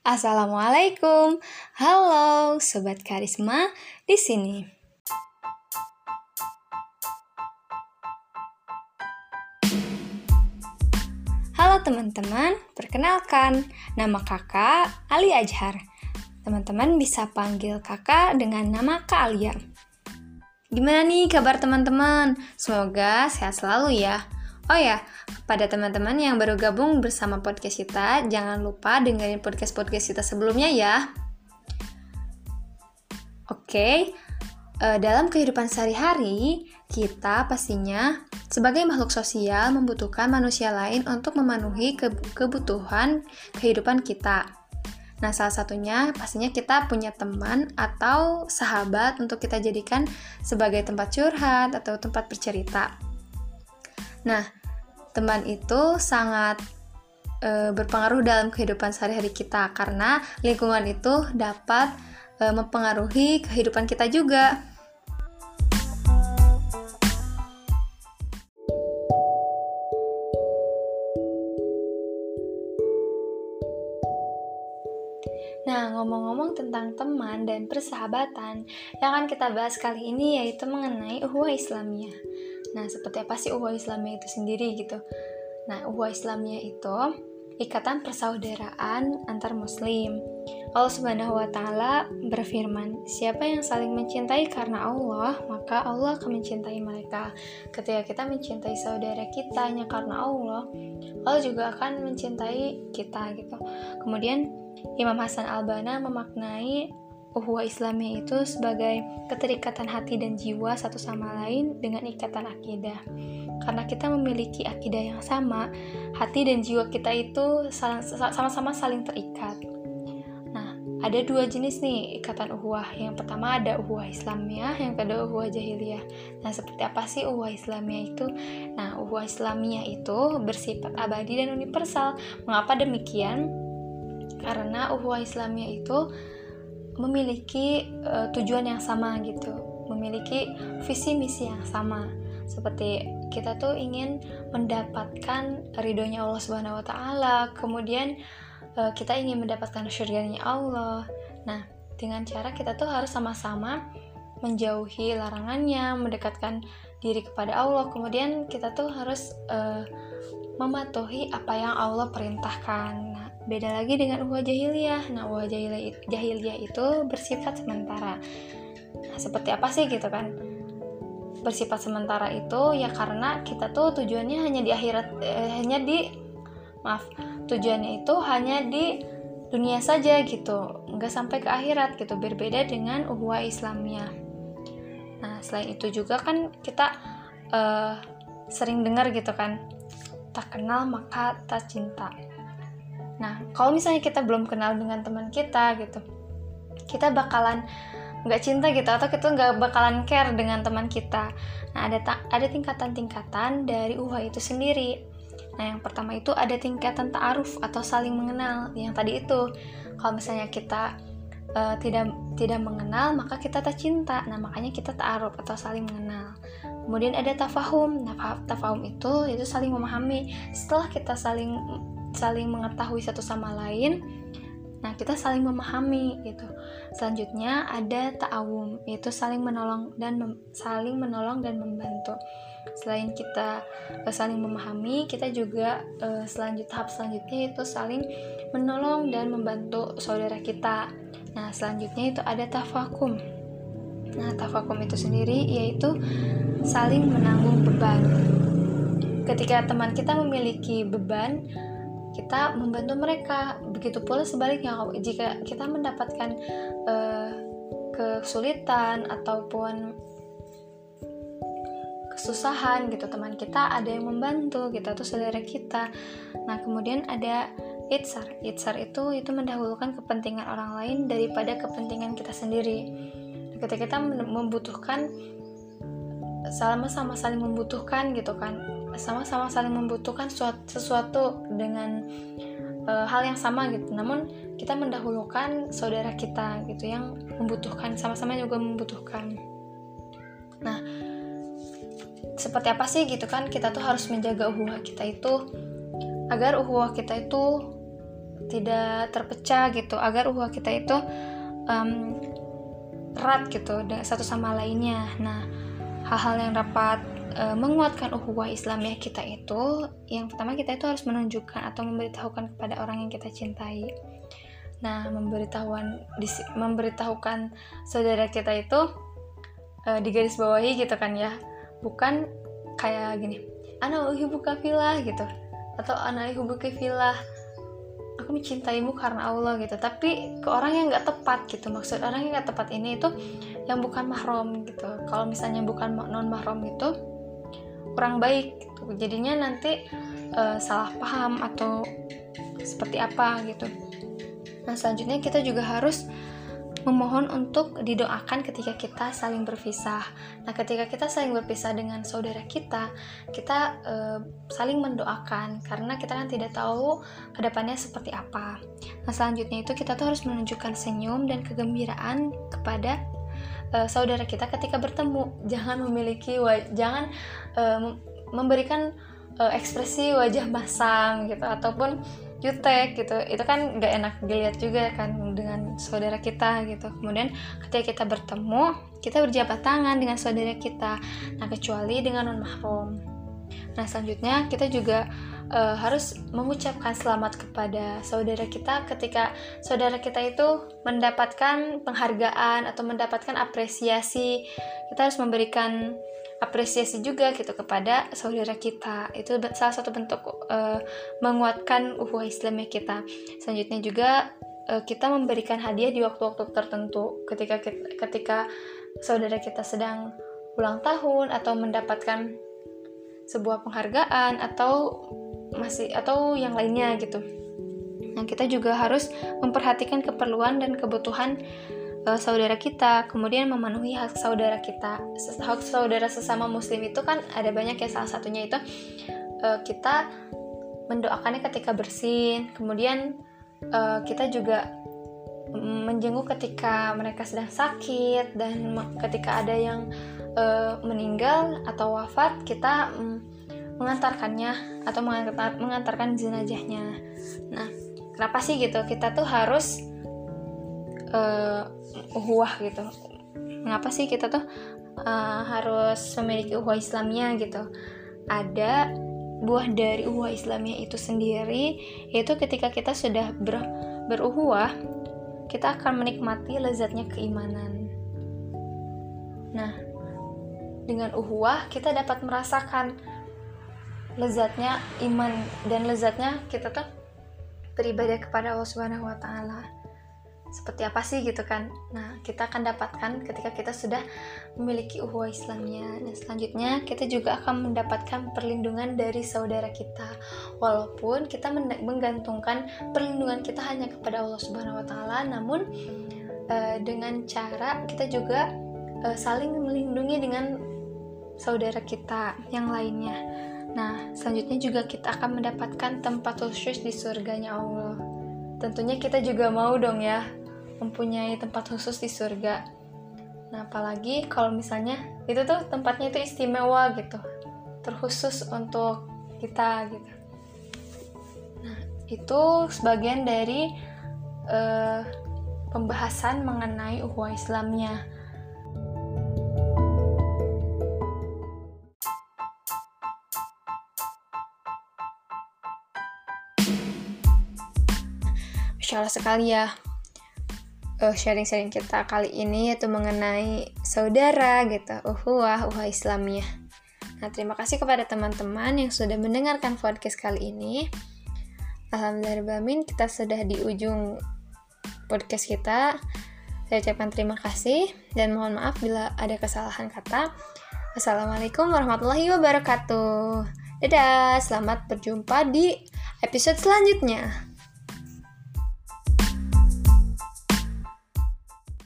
Assalamualaikum. Halo sobat karisma di sini. Halo teman-teman, perkenalkan nama kakak Ali Ajhar. Teman-teman bisa panggil kakak dengan nama Kak Alia. Gimana nih kabar teman-teman? Semoga sehat selalu ya. Oh ya, pada teman-teman yang baru gabung bersama podcast kita, jangan lupa dengerin podcast-podcast kita sebelumnya ya. Oke, uh, dalam kehidupan sehari-hari, kita pastinya sebagai makhluk sosial membutuhkan manusia lain untuk memenuhi ke kebutuhan kehidupan kita. Nah, salah satunya pastinya kita punya teman atau sahabat untuk kita jadikan sebagai tempat curhat atau tempat bercerita. Nah, teman itu sangat e, berpengaruh dalam kehidupan sehari-hari kita karena lingkungan itu dapat e, mempengaruhi kehidupan kita juga. Nah, ngomong-ngomong tentang teman dan persahabatan, yang akan kita bahas kali ini yaitu mengenai uhuah Islamiyah. Nah, seperti apa sih uhuah Islamiyah itu sendiri gitu? Nah, uhuah Islamiyah itu ikatan persaudaraan antar muslim. Allah Subhanahu wa taala berfirman, "Siapa yang saling mencintai karena Allah, maka Allah akan mencintai mereka." Ketika kita mencintai saudara kita hanya karena Allah, Allah juga akan mencintai kita gitu. Kemudian Imam Hasan Al-Banna memaknai Uhuwa Islamiyah itu sebagai keterikatan hati dan jiwa satu sama lain dengan ikatan akidah. Karena kita memiliki akidah yang sama, hati dan jiwa kita itu sama-sama saling terikat. Nah, ada dua jenis nih ikatan uhuwah. Yang pertama ada uhuwah Islamiyah, yang kedua uhuwah jahiliyah. Nah, seperti apa sih uhuwah Islamiyah itu? Nah, uhuwah Islamiyah itu bersifat abadi dan universal. Mengapa demikian? Karena uhuwah Islamiyah itu memiliki uh, tujuan yang sama gitu, memiliki visi misi yang sama. Seperti kita tuh ingin mendapatkan ridhonya Allah Subhanahu wa taala, kemudian uh, kita ingin mendapatkan syurganya Allah. Nah, dengan cara kita tuh harus sama-sama menjauhi larangannya, mendekatkan diri kepada Allah. Kemudian kita tuh harus uh, mematuhi apa yang Allah perintahkan. Beda lagi dengan uhuah jahiliyah. Nah, uhuah jahiliyah, itu bersifat sementara. Nah, seperti apa sih gitu kan? Bersifat sementara itu ya karena kita tuh tujuannya hanya di akhirat eh, hanya di maaf, tujuannya itu hanya di dunia saja gitu, nggak sampai ke akhirat gitu. Berbeda dengan uhuah Islamnya. Nah, selain itu juga kan kita uh, sering dengar gitu kan, tak kenal maka tak cinta. Nah, kalau misalnya kita belum kenal dengan teman kita gitu, kita bakalan nggak cinta gitu atau kita nggak bakalan care dengan teman kita. Nah, ada ada tingkatan-tingkatan dari uha itu sendiri. Nah, yang pertama itu ada tingkatan ta'aruf atau saling mengenal. Yang tadi itu, kalau misalnya kita uh, tidak tidak mengenal, maka kita tak cinta. Nah, makanya kita ta'aruf atau saling mengenal. Kemudian ada tafahum. Nah, tafahum itu itu saling memahami. Setelah kita saling saling mengetahui satu sama lain, nah kita saling memahami gitu. Selanjutnya ada ta'awum, yaitu saling menolong dan mem saling menolong dan membantu. Selain kita uh, saling memahami, kita juga uh, selanjut tahap selanjutnya itu saling menolong dan membantu saudara kita. Nah, selanjutnya itu ada tafakum. Nah, tafakum itu sendiri yaitu saling menanggung beban. Ketika teman kita memiliki beban, kita membantu mereka. Begitu pula sebaliknya, jika kita mendapatkan uh, kesulitan ataupun kesusahan gitu teman kita ada yang membantu gitu atau saudara kita. Nah kemudian ada itsar itsar itu itu mendahulukan kepentingan orang lain daripada kepentingan kita sendiri. Ketika kita membutuhkan sama-sama saling membutuhkan gitu kan sama-sama saling membutuhkan sesuatu dengan uh, hal yang sama gitu. Namun kita mendahulukan saudara kita gitu yang membutuhkan sama-sama juga membutuhkan. Nah seperti apa sih gitu kan kita tuh harus menjaga uhuah kita itu agar uhuah kita itu tidak terpecah gitu agar uhwah kita itu um, erat gitu satu sama lainnya. Nah hal-hal yang dapat uh, menguatkan uhuwah Islamiyah kita itu yang pertama kita itu harus menunjukkan atau memberitahukan kepada orang yang kita cintai. Nah memberitahuan memberitahukan saudara kita itu uh, di garis bawahi gitu kan ya. Bukan kayak gini anak uhibbu kafilah gitu. Atau anak uhibbu kafilah aku mencintaimu karena Allah gitu. Tapi ke orang yang nggak tepat gitu. Maksud orang yang nggak tepat ini itu yang bukan mahram gitu. Kalau misalnya bukan non mahram itu kurang baik gitu jadinya nanti uh, salah paham atau seperti apa gitu nah selanjutnya kita juga harus memohon untuk didoakan ketika kita saling berpisah. Nah, ketika kita saling berpisah dengan saudara kita, kita e, saling mendoakan karena kita kan tidak tahu ke depannya seperti apa. Nah, selanjutnya itu kita tuh harus menunjukkan senyum dan kegembiraan kepada e, saudara kita ketika bertemu. Jangan memiliki jangan e, memberikan e, ekspresi wajah masam gitu ataupun jutek gitu. Itu kan nggak enak dilihat juga kan dengan saudara kita gitu. Kemudian ketika kita bertemu kita berjabat tangan dengan saudara kita. Nah kecuali dengan non mahram nah selanjutnya kita juga uh, harus mengucapkan selamat kepada saudara kita ketika saudara kita itu mendapatkan penghargaan atau mendapatkan apresiasi. Kita harus memberikan apresiasi juga gitu kepada saudara kita. Itu salah satu bentuk uh, menguatkan uhuah Islamnya kita. Selanjutnya juga uh, kita memberikan hadiah di waktu-waktu tertentu ketika ketika saudara kita sedang ulang tahun atau mendapatkan sebuah penghargaan atau masih atau yang lainnya gitu. Nah, kita juga harus memperhatikan keperluan dan kebutuhan uh, saudara kita, kemudian memenuhi hak saudara kita. Hak saudara sesama muslim itu kan ada banyak ya salah satunya itu uh, kita mendoakannya ketika bersin, kemudian uh, kita juga menjenguk ketika mereka sedang sakit dan ketika ada yang uh, meninggal atau wafat kita um, mengantarkannya atau mengantar, mengantarkan jenazahnya. Nah, kenapa sih gitu? Kita tuh harus uh, uhuah gitu mengapa sih kita tuh uh, harus memiliki uhuah Islamnya gitu ada buah dari uhuah Islamnya itu sendiri yaitu ketika kita sudah ber, beruhuah kita akan menikmati lezatnya keimanan nah dengan uhuah kita dapat merasakan lezatnya iman dan lezatnya kita tuh beribadah kepada Allah Subhanahu wa taala. Seperti apa sih gitu kan? Nah kita akan dapatkan ketika kita sudah memiliki uhuah Islamnya. Dan selanjutnya kita juga akan mendapatkan perlindungan dari saudara kita. Walaupun kita menggantungkan perlindungan kita hanya kepada Allah Subhanahu Wa Taala namun uh, dengan cara kita juga uh, saling melindungi dengan saudara kita yang lainnya nah selanjutnya juga kita akan mendapatkan tempat khusus di surganya Allah tentunya kita juga mau dong ya mempunyai tempat khusus di surga. Nah, apalagi kalau misalnya itu tuh tempatnya itu istimewa gitu, terkhusus untuk kita gitu. Nah, itu sebagian dari uh, pembahasan mengenai ukhuwah Islamnya. Allah sekali ya uh, sharing-sharing kita kali ini yaitu mengenai saudara gitu, uhuwah, uhuwah Islamiyah. Nah, terima kasih kepada teman-teman yang sudah mendengarkan podcast kali ini. Alhamdulillah, kita sudah di ujung podcast kita. Saya ucapkan terima kasih dan mohon maaf bila ada kesalahan kata. Assalamualaikum warahmatullahi wabarakatuh. Dadah, selamat berjumpa di episode selanjutnya.